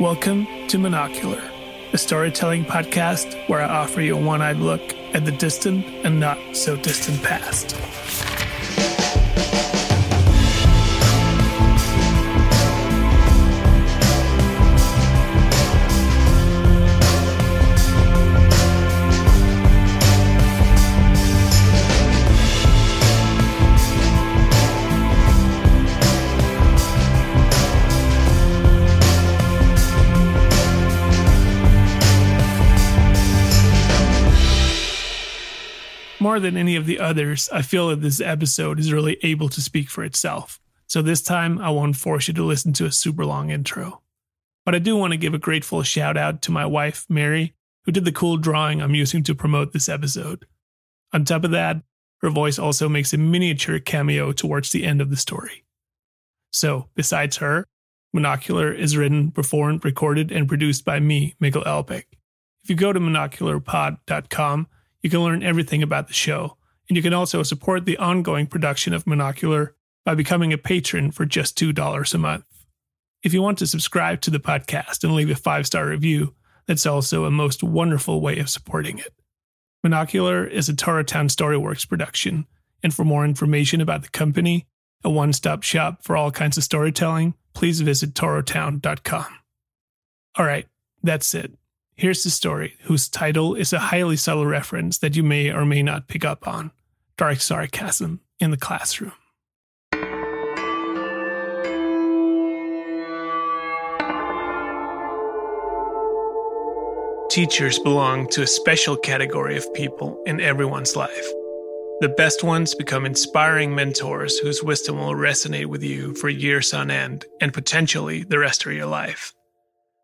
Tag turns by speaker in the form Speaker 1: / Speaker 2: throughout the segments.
Speaker 1: Welcome to Monocular, a storytelling podcast where I offer you a one eyed look at the distant and not so distant past. More than any of the others, I feel that this episode is really able to speak for itself. So this time, I won't force you to listen to a super long intro. But I do want to give a grateful shout out to my wife, Mary, who did the cool drawing I'm using to promote this episode. On top of that, her voice also makes a miniature cameo towards the end of the story. So, besides her, Monocular is written, performed, recorded, and produced by me, Mikkel Elbeck. If you go to monocularpod.com, you can learn everything about the show, and you can also support the ongoing production of Monocular by becoming a patron for just $2 a month. If you want to subscribe to the podcast and leave a five star review, that's also a most wonderful way of supporting it. Monocular is a Torotown Storyworks production, and for more information about the company, a one stop shop for all kinds of storytelling, please visit torotown.com. All right, that's it. Here's the story, whose title is a highly subtle reference that you may or may not pick up on Dark Sarcasm in the Classroom. Teachers belong to a special category of people in everyone's life. The best ones become inspiring mentors whose wisdom will resonate with you for years on end and potentially the rest of your life.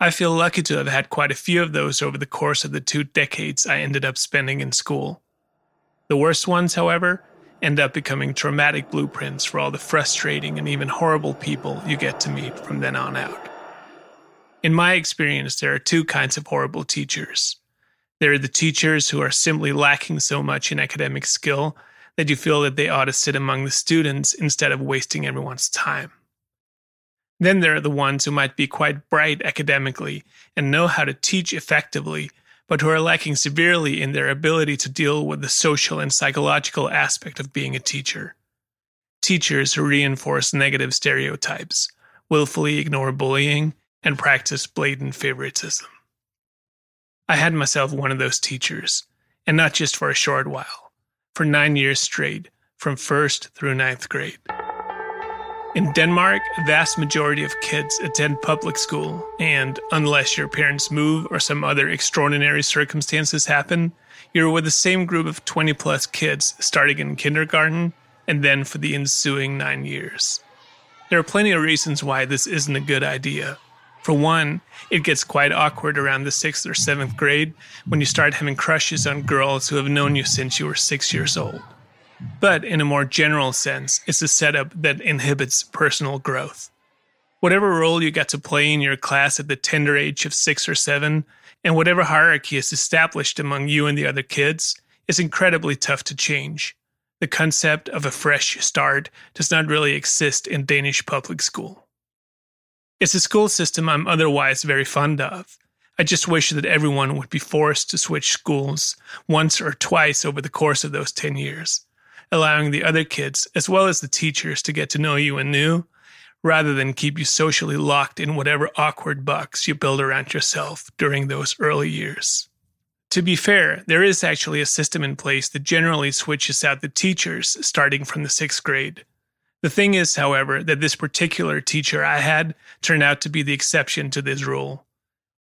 Speaker 1: I feel lucky to have had quite a few of those over the course of the two decades I ended up spending in school. The worst ones, however, end up becoming traumatic blueprints for all the frustrating and even horrible people you get to meet from then on out. In my experience, there are two kinds of horrible teachers. There are the teachers who are simply lacking so much in academic skill that you feel that they ought to sit among the students instead of wasting everyone's time. Then there are the ones who might be quite bright academically and know how to teach effectively, but who are lacking severely in their ability to deal with the social and psychological aspect of being a teacher. Teachers who reinforce negative stereotypes, willfully ignore bullying, and practice blatant favoritism. I had myself one of those teachers, and not just for a short while, for nine years straight, from first through ninth grade. In Denmark, a vast majority of kids attend public school, and unless your parents move or some other extraordinary circumstances happen, you're with the same group of 20 plus kids starting in kindergarten and then for the ensuing nine years. There are plenty of reasons why this isn't a good idea. For one, it gets quite awkward around the sixth or seventh grade when you start having crushes on girls who have known you since you were six years old. But in a more general sense, it's a setup that inhibits personal growth. Whatever role you get to play in your class at the tender age of six or seven, and whatever hierarchy is established among you and the other kids, is incredibly tough to change. The concept of a fresh start does not really exist in Danish public school. It's a school system I'm otherwise very fond of. I just wish that everyone would be forced to switch schools once or twice over the course of those 10 years allowing the other kids, as well as the teachers, to get to know you anew, rather than keep you socially locked in whatever awkward box you build around yourself during those early years. To be fair, there is actually a system in place that generally switches out the teachers starting from the sixth grade. The thing is, however, that this particular teacher I had turned out to be the exception to this rule.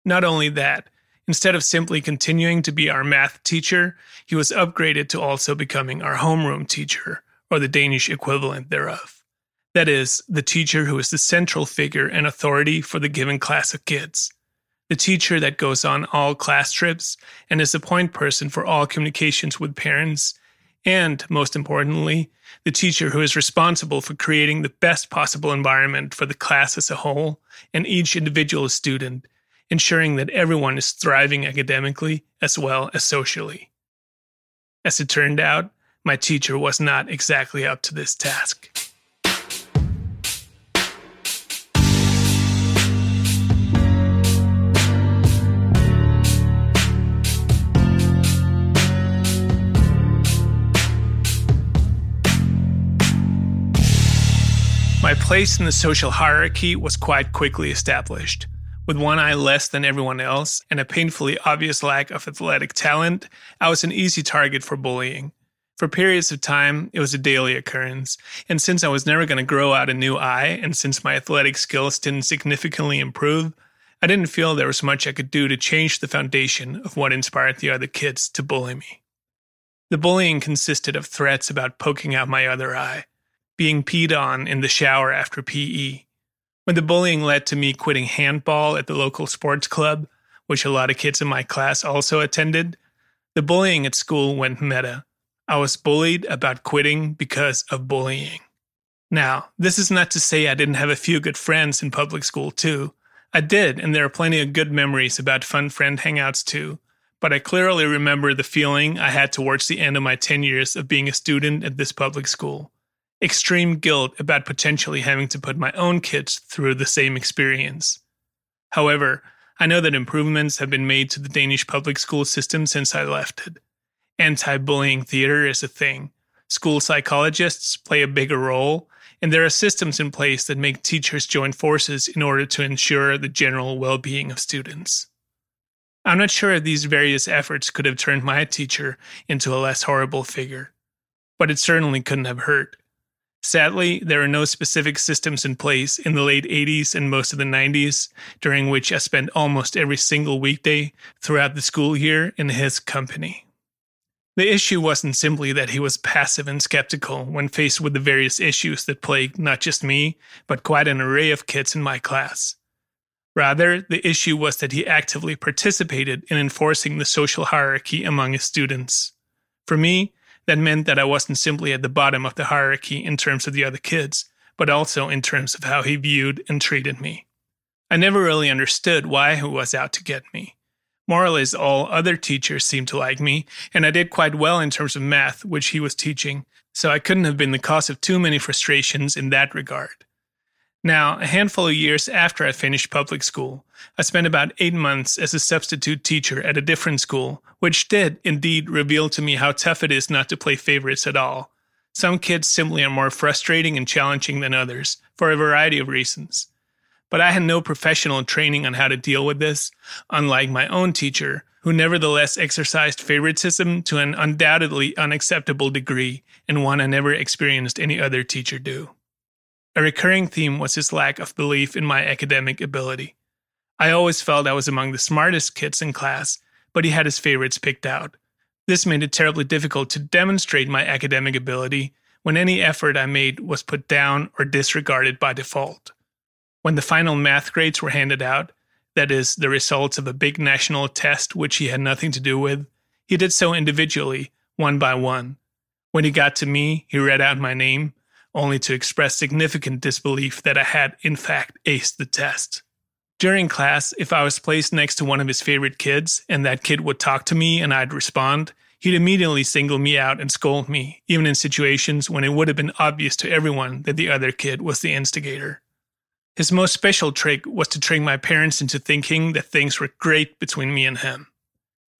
Speaker 1: Not only that, Instead of simply continuing to be our math teacher, he was upgraded to also becoming our homeroom teacher, or the Danish equivalent thereof. That is, the teacher who is the central figure and authority for the given class of kids. The teacher that goes on all class trips and is the point person for all communications with parents. And, most importantly, the teacher who is responsible for creating the best possible environment for the class as a whole and each individual student ensuring that everyone is thriving academically as well as socially. As it turned out, my teacher was not exactly up to this task. My place in the social hierarchy was quite quickly established. With one eye less than everyone else and a painfully obvious lack of athletic talent, I was an easy target for bullying. For periods of time, it was a daily occurrence, and since I was never going to grow out a new eye, and since my athletic skills didn't significantly improve, I didn't feel there was much I could do to change the foundation of what inspired the other kids to bully me. The bullying consisted of threats about poking out my other eye, being peed on in the shower after PE. When the bullying led to me quitting handball at the local sports club, which a lot of kids in my class also attended, the bullying at school went meta I was bullied about quitting because of bullying. Now, this is not to say I didn't have a few good friends in public school too. I did, and there are plenty of good memories about fun friend hangouts too. But I clearly remember the feeling I had towards the end of my 10 years of being a student at this public school. Extreme guilt about potentially having to put my own kids through the same experience. However, I know that improvements have been made to the Danish public school system since I left it anti bullying theater is a thing. School psychologists play a bigger role, and there are systems in place that make teachers join forces in order to ensure the general well being of students. I'm not sure if these various efforts could have turned my teacher into a less horrible figure, but it certainly couldn't have hurt. Sadly, there are no specific systems in place in the late 80s and most of the 90s, during which I spent almost every single weekday throughout the school year in his company. The issue wasn't simply that he was passive and skeptical when faced with the various issues that plagued not just me, but quite an array of kids in my class. Rather, the issue was that he actively participated in enforcing the social hierarchy among his students. For me, that meant that I wasn't simply at the bottom of the hierarchy in terms of the other kids, but also in terms of how he viewed and treated me. I never really understood why he was out to get me. More or less all other teachers seemed to like me, and I did quite well in terms of math, which he was teaching, so I couldn't have been the cause of too many frustrations in that regard. Now, a handful of years after I finished public school, I spent about eight months as a substitute teacher at a different school, which did indeed reveal to me how tough it is not to play favorites at all. Some kids simply are more frustrating and challenging than others, for a variety of reasons. But I had no professional training on how to deal with this, unlike my own teacher, who nevertheless exercised favoritism to an undoubtedly unacceptable degree and one I never experienced any other teacher do. A recurring theme was his lack of belief in my academic ability. I always felt I was among the smartest kids in class, but he had his favorites picked out. This made it terribly difficult to demonstrate my academic ability when any effort I made was put down or disregarded by default. When the final math grades were handed out, that is, the results of a big national test which he had nothing to do with, he did so individually, one by one. When he got to me, he read out my name, only to express significant disbelief that I had, in fact, aced the test. During class, if I was placed next to one of his favorite kids and that kid would talk to me and I'd respond, he'd immediately single me out and scold me, even in situations when it would have been obvious to everyone that the other kid was the instigator. His most special trick was to trick my parents into thinking that things were great between me and him.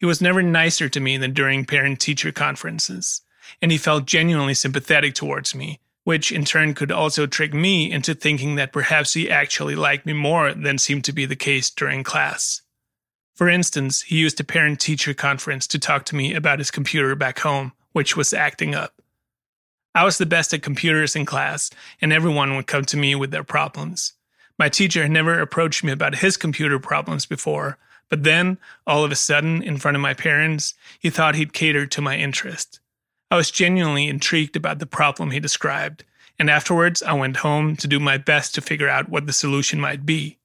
Speaker 1: He was never nicer to me than during parent teacher conferences, and he felt genuinely sympathetic towards me, which in turn could also trick me into thinking that perhaps he actually liked me more than seemed to be the case during class. For instance, he used a parent teacher conference to talk to me about his computer back home, which was acting up. I was the best at computers in class, and everyone would come to me with their problems. My teacher had never approached me about his computer problems before, but then, all of a sudden, in front of my parents, he thought he'd catered to my interest. I was genuinely intrigued about the problem he described, and afterwards I went home to do my best to figure out what the solution might be.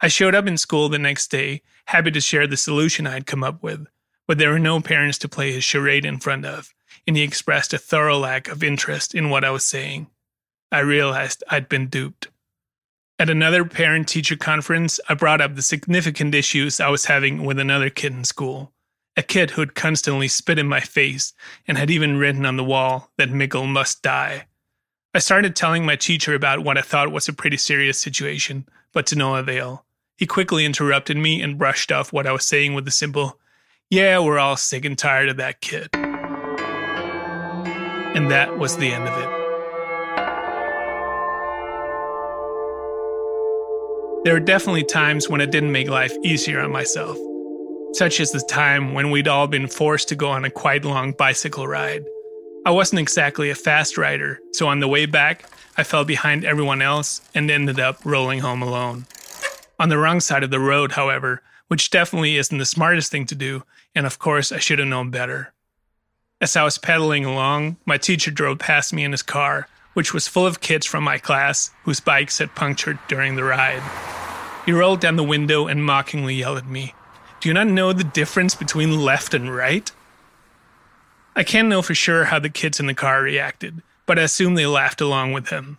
Speaker 1: I showed up in school the next day, happy to share the solution I had come up with, but there were no parents to play his charade in front of, and he expressed a thorough lack of interest in what I was saying. I realized I'd been duped. At another parent teacher conference, I brought up the significant issues I was having with another kid in school. A kid who'd constantly spit in my face and had even written on the wall that Mikkel must die. I started telling my teacher about what I thought was a pretty serious situation, but to no avail. He quickly interrupted me and brushed off what I was saying with the simple, Yeah, we're all sick and tired of that kid. And that was the end of it. There were definitely times when it didn't make life easier on myself, such as the time when we'd all been forced to go on a quite long bicycle ride. I wasn't exactly a fast rider, so on the way back, I fell behind everyone else and ended up rolling home alone. On the wrong side of the road, however, which definitely isn't the smartest thing to do, and of course I should have known better. As I was pedaling along, my teacher drove past me in his car, which was full of kids from my class whose bikes had punctured during the ride. He rolled down the window and mockingly yelled at me, Do you not know the difference between left and right? I can't know for sure how the kids in the car reacted, but I assume they laughed along with him.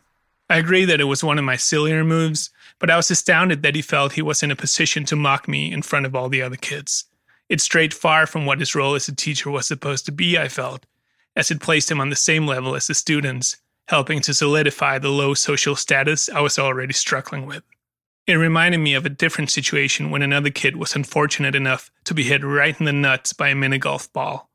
Speaker 1: I agree that it was one of my sillier moves, but I was astounded that he felt he was in a position to mock me in front of all the other kids. It strayed far from what his role as a teacher was supposed to be, I felt, as it placed him on the same level as the students, helping to solidify the low social status I was already struggling with. It reminded me of a different situation when another kid was unfortunate enough to be hit right in the nuts by a mini golf ball.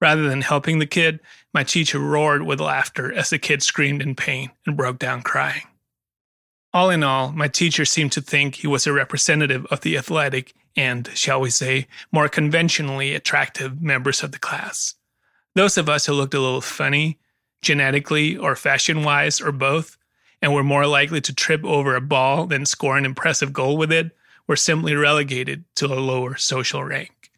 Speaker 1: Rather than helping the kid, my teacher roared with laughter as the kid screamed in pain and broke down crying. All in all, my teacher seemed to think he was a representative of the athletic and, shall we say, more conventionally attractive members of the class. Those of us who looked a little funny, genetically or fashion wise or both, and we were more likely to trip over a ball than score an impressive goal with it, were simply relegated to a lower social rank.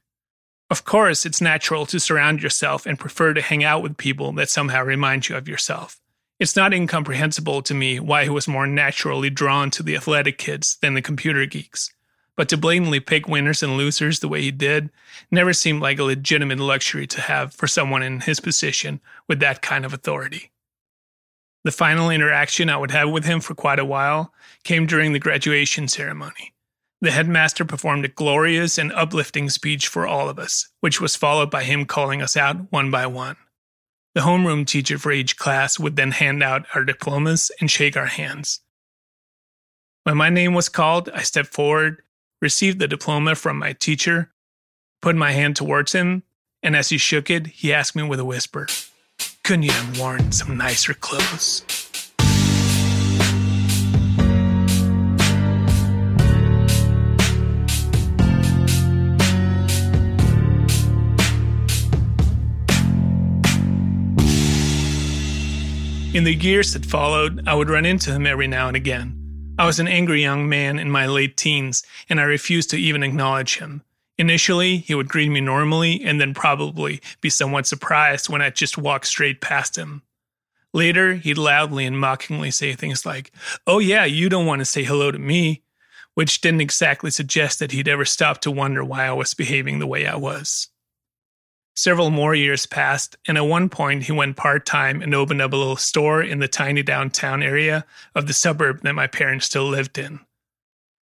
Speaker 1: Of course, it's natural to surround yourself and prefer to hang out with people that somehow remind you of yourself. It's not incomprehensible to me why he was more naturally drawn to the athletic kids than the computer geeks. But to blatantly pick winners and losers the way he did never seemed like a legitimate luxury to have for someone in his position with that kind of authority. The final interaction I would have with him for quite a while came during the graduation ceremony. The headmaster performed a glorious and uplifting speech for all of us, which was followed by him calling us out one by one. The homeroom teacher for each class would then hand out our diplomas and shake our hands. When my name was called, I stepped forward, received the diploma from my teacher, put my hand towards him, and as he shook it, he asked me with a whisper, Couldn't you have worn some nicer clothes? In the years that followed, I would run into him every now and again. I was an angry young man in my late teens, and I refused to even acknowledge him. Initially, he would greet me normally and then probably be somewhat surprised when I'd just walked straight past him. Later, he'd loudly and mockingly say things like, Oh, yeah, you don't want to say hello to me, which didn't exactly suggest that he'd ever stop to wonder why I was behaving the way I was. Several more years passed, and at one point he went part time and opened up a little store in the tiny downtown area of the suburb that my parents still lived in.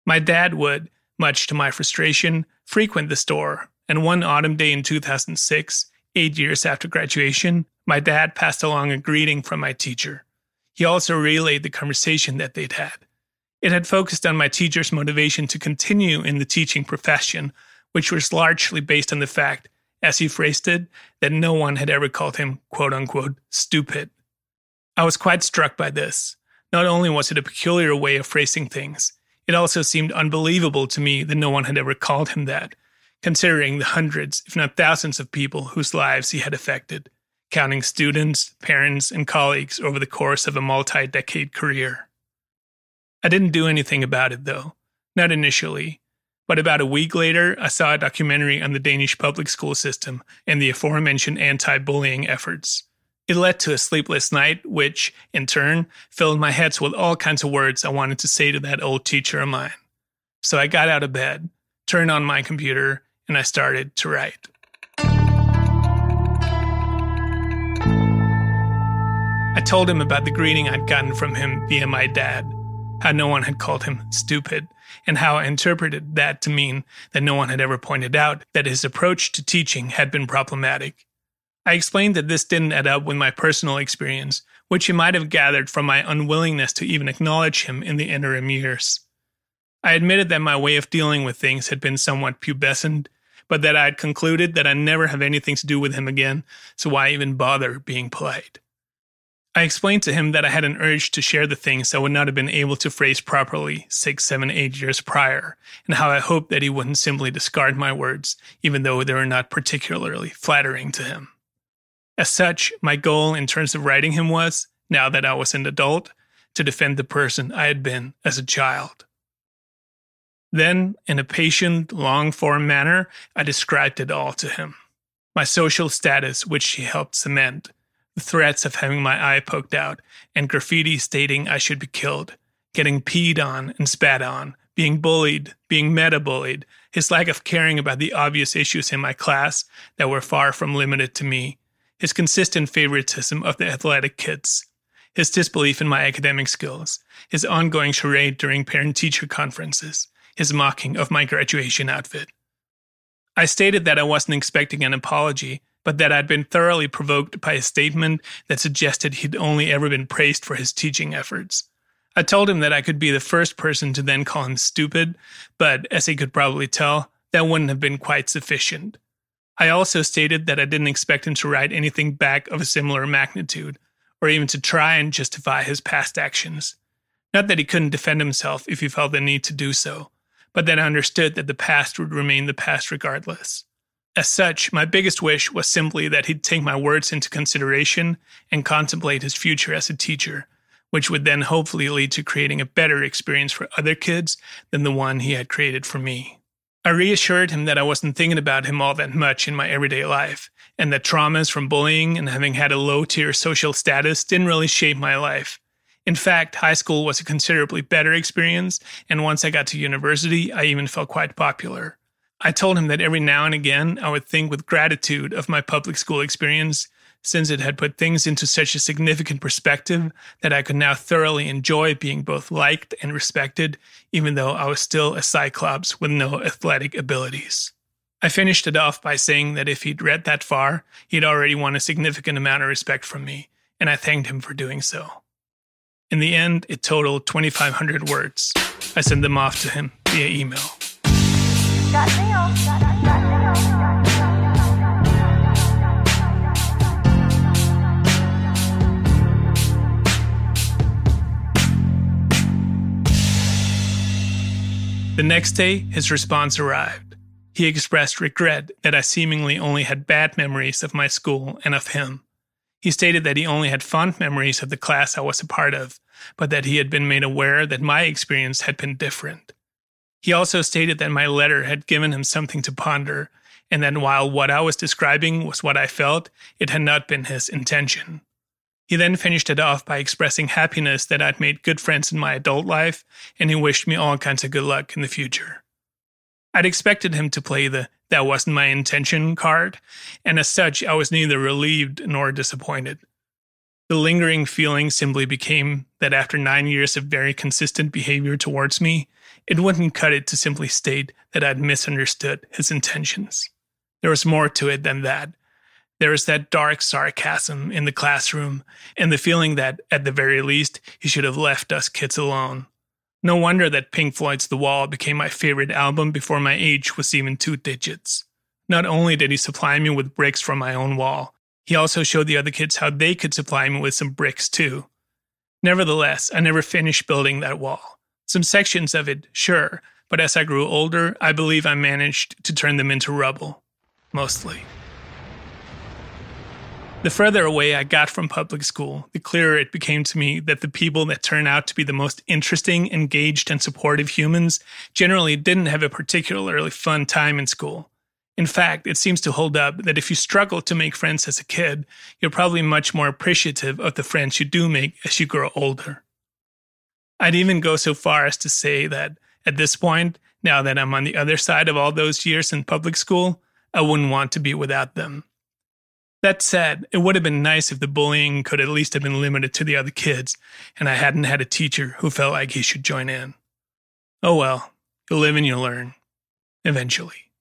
Speaker 1: My dad would, much to my frustration, frequent the store, and one autumn day in 2006, eight years after graduation, my dad passed along a greeting from my teacher. He also relayed the conversation that they'd had. It had focused on my teacher's motivation to continue in the teaching profession, which was largely based on the fact as he phrased it, that no one had ever called him, quote unquote, stupid. I was quite struck by this. Not only was it a peculiar way of phrasing things, it also seemed unbelievable to me that no one had ever called him that, considering the hundreds, if not thousands, of people whose lives he had affected, counting students, parents, and colleagues over the course of a multi decade career. I didn't do anything about it, though, not initially, but about a week later, I saw a documentary on the Danish public school system and the aforementioned anti bullying efforts. It led to a sleepless night, which, in turn, filled my head with all kinds of words I wanted to say to that old teacher of mine. So I got out of bed, turned on my computer, and I started to write. I told him about the greeting I'd gotten from him via my dad, how no one had called him stupid, and how I interpreted that to mean that no one had ever pointed out that his approach to teaching had been problematic. I explained that this didn't add up with my personal experience, which he might have gathered from my unwillingness to even acknowledge him in the interim years. I admitted that my way of dealing with things had been somewhat pubescent, but that I had concluded that I'd never have anything to do with him again, so why even bother being polite? I explained to him that I had an urge to share the things I would not have been able to phrase properly six, seven, eight years prior, and how I hoped that he wouldn't simply discard my words, even though they were not particularly flattering to him. As such, my goal in terms of writing him was, now that I was an adult, to defend the person I had been as a child. Then, in a patient, long form manner, I described it all to him my social status, which he helped cement the threats of having my eye poked out, and graffiti stating I should be killed, getting peed on and spat on, being bullied, being meta bullied, his lack of caring about the obvious issues in my class that were far from limited to me, his consistent favoritism of the athletic kids, his disbelief in my academic skills, his ongoing charade during parent teacher conferences, his mocking of my graduation outfit. I stated that I wasn't expecting an apology but that I'd been thoroughly provoked by a statement that suggested he'd only ever been praised for his teaching efforts. I told him that I could be the first person to then call him stupid, but as he could probably tell, that wouldn't have been quite sufficient. I also stated that I didn't expect him to write anything back of a similar magnitude, or even to try and justify his past actions. Not that he couldn't defend himself if he felt the need to do so, but that I understood that the past would remain the past regardless. As such, my biggest wish was simply that he'd take my words into consideration and contemplate his future as a teacher, which would then hopefully lead to creating a better experience for other kids than the one he had created for me. I reassured him that I wasn't thinking about him all that much in my everyday life, and that traumas from bullying and having had a low tier social status didn't really shape my life. In fact, high school was a considerably better experience, and once I got to university, I even felt quite popular. I told him that every now and again I would think with gratitude of my public school experience, since it had put things into such a significant perspective that I could now thoroughly enjoy being both liked and respected, even though I was still a cyclops with no athletic abilities. I finished it off by saying that if he'd read that far, he'd already won a significant amount of respect from me, and I thanked him for doing so. In the end, it totaled 2,500 words. I sent them off to him via email. The next day, his response arrived. He expressed regret that I seemingly only had bad memories of my school and of him. He stated that he only had fond memories of the class I was a part of, but that he had been made aware that my experience had been different. He also stated that my letter had given him something to ponder, and that while what I was describing was what I felt, it had not been his intention. He then finished it off by expressing happiness that I'd made good friends in my adult life, and he wished me all kinds of good luck in the future. I'd expected him to play the that wasn't my intention card, and as such, I was neither relieved nor disappointed. The lingering feeling simply became that after nine years of very consistent behavior towards me, it wouldn't cut it to simply state that I'd misunderstood his intentions. There was more to it than that. There was that dark sarcasm in the classroom and the feeling that, at the very least, he should have left us kids alone. No wonder that Pink Floyd's The Wall became my favorite album before my age was even two digits. Not only did he supply me with bricks from my own wall, he also showed the other kids how they could supply me with some bricks too. Nevertheless, I never finished building that wall. Some sections of it, sure, but as I grew older, I believe I managed to turn them into rubble. Mostly. The further away I got from public school, the clearer it became to me that the people that turn out to be the most interesting, engaged, and supportive humans generally didn't have a particularly fun time in school. In fact, it seems to hold up that if you struggle to make friends as a kid, you're probably much more appreciative of the friends you do make as you grow older. I'd even go so far as to say that at this point, now that I'm on the other side of all those years in public school, I wouldn't want to be without them. That said, it would have been nice if the bullying could at least have been limited to the other kids, and I hadn't had a teacher who felt like he should join in. Oh well, you live and you learn. Eventually.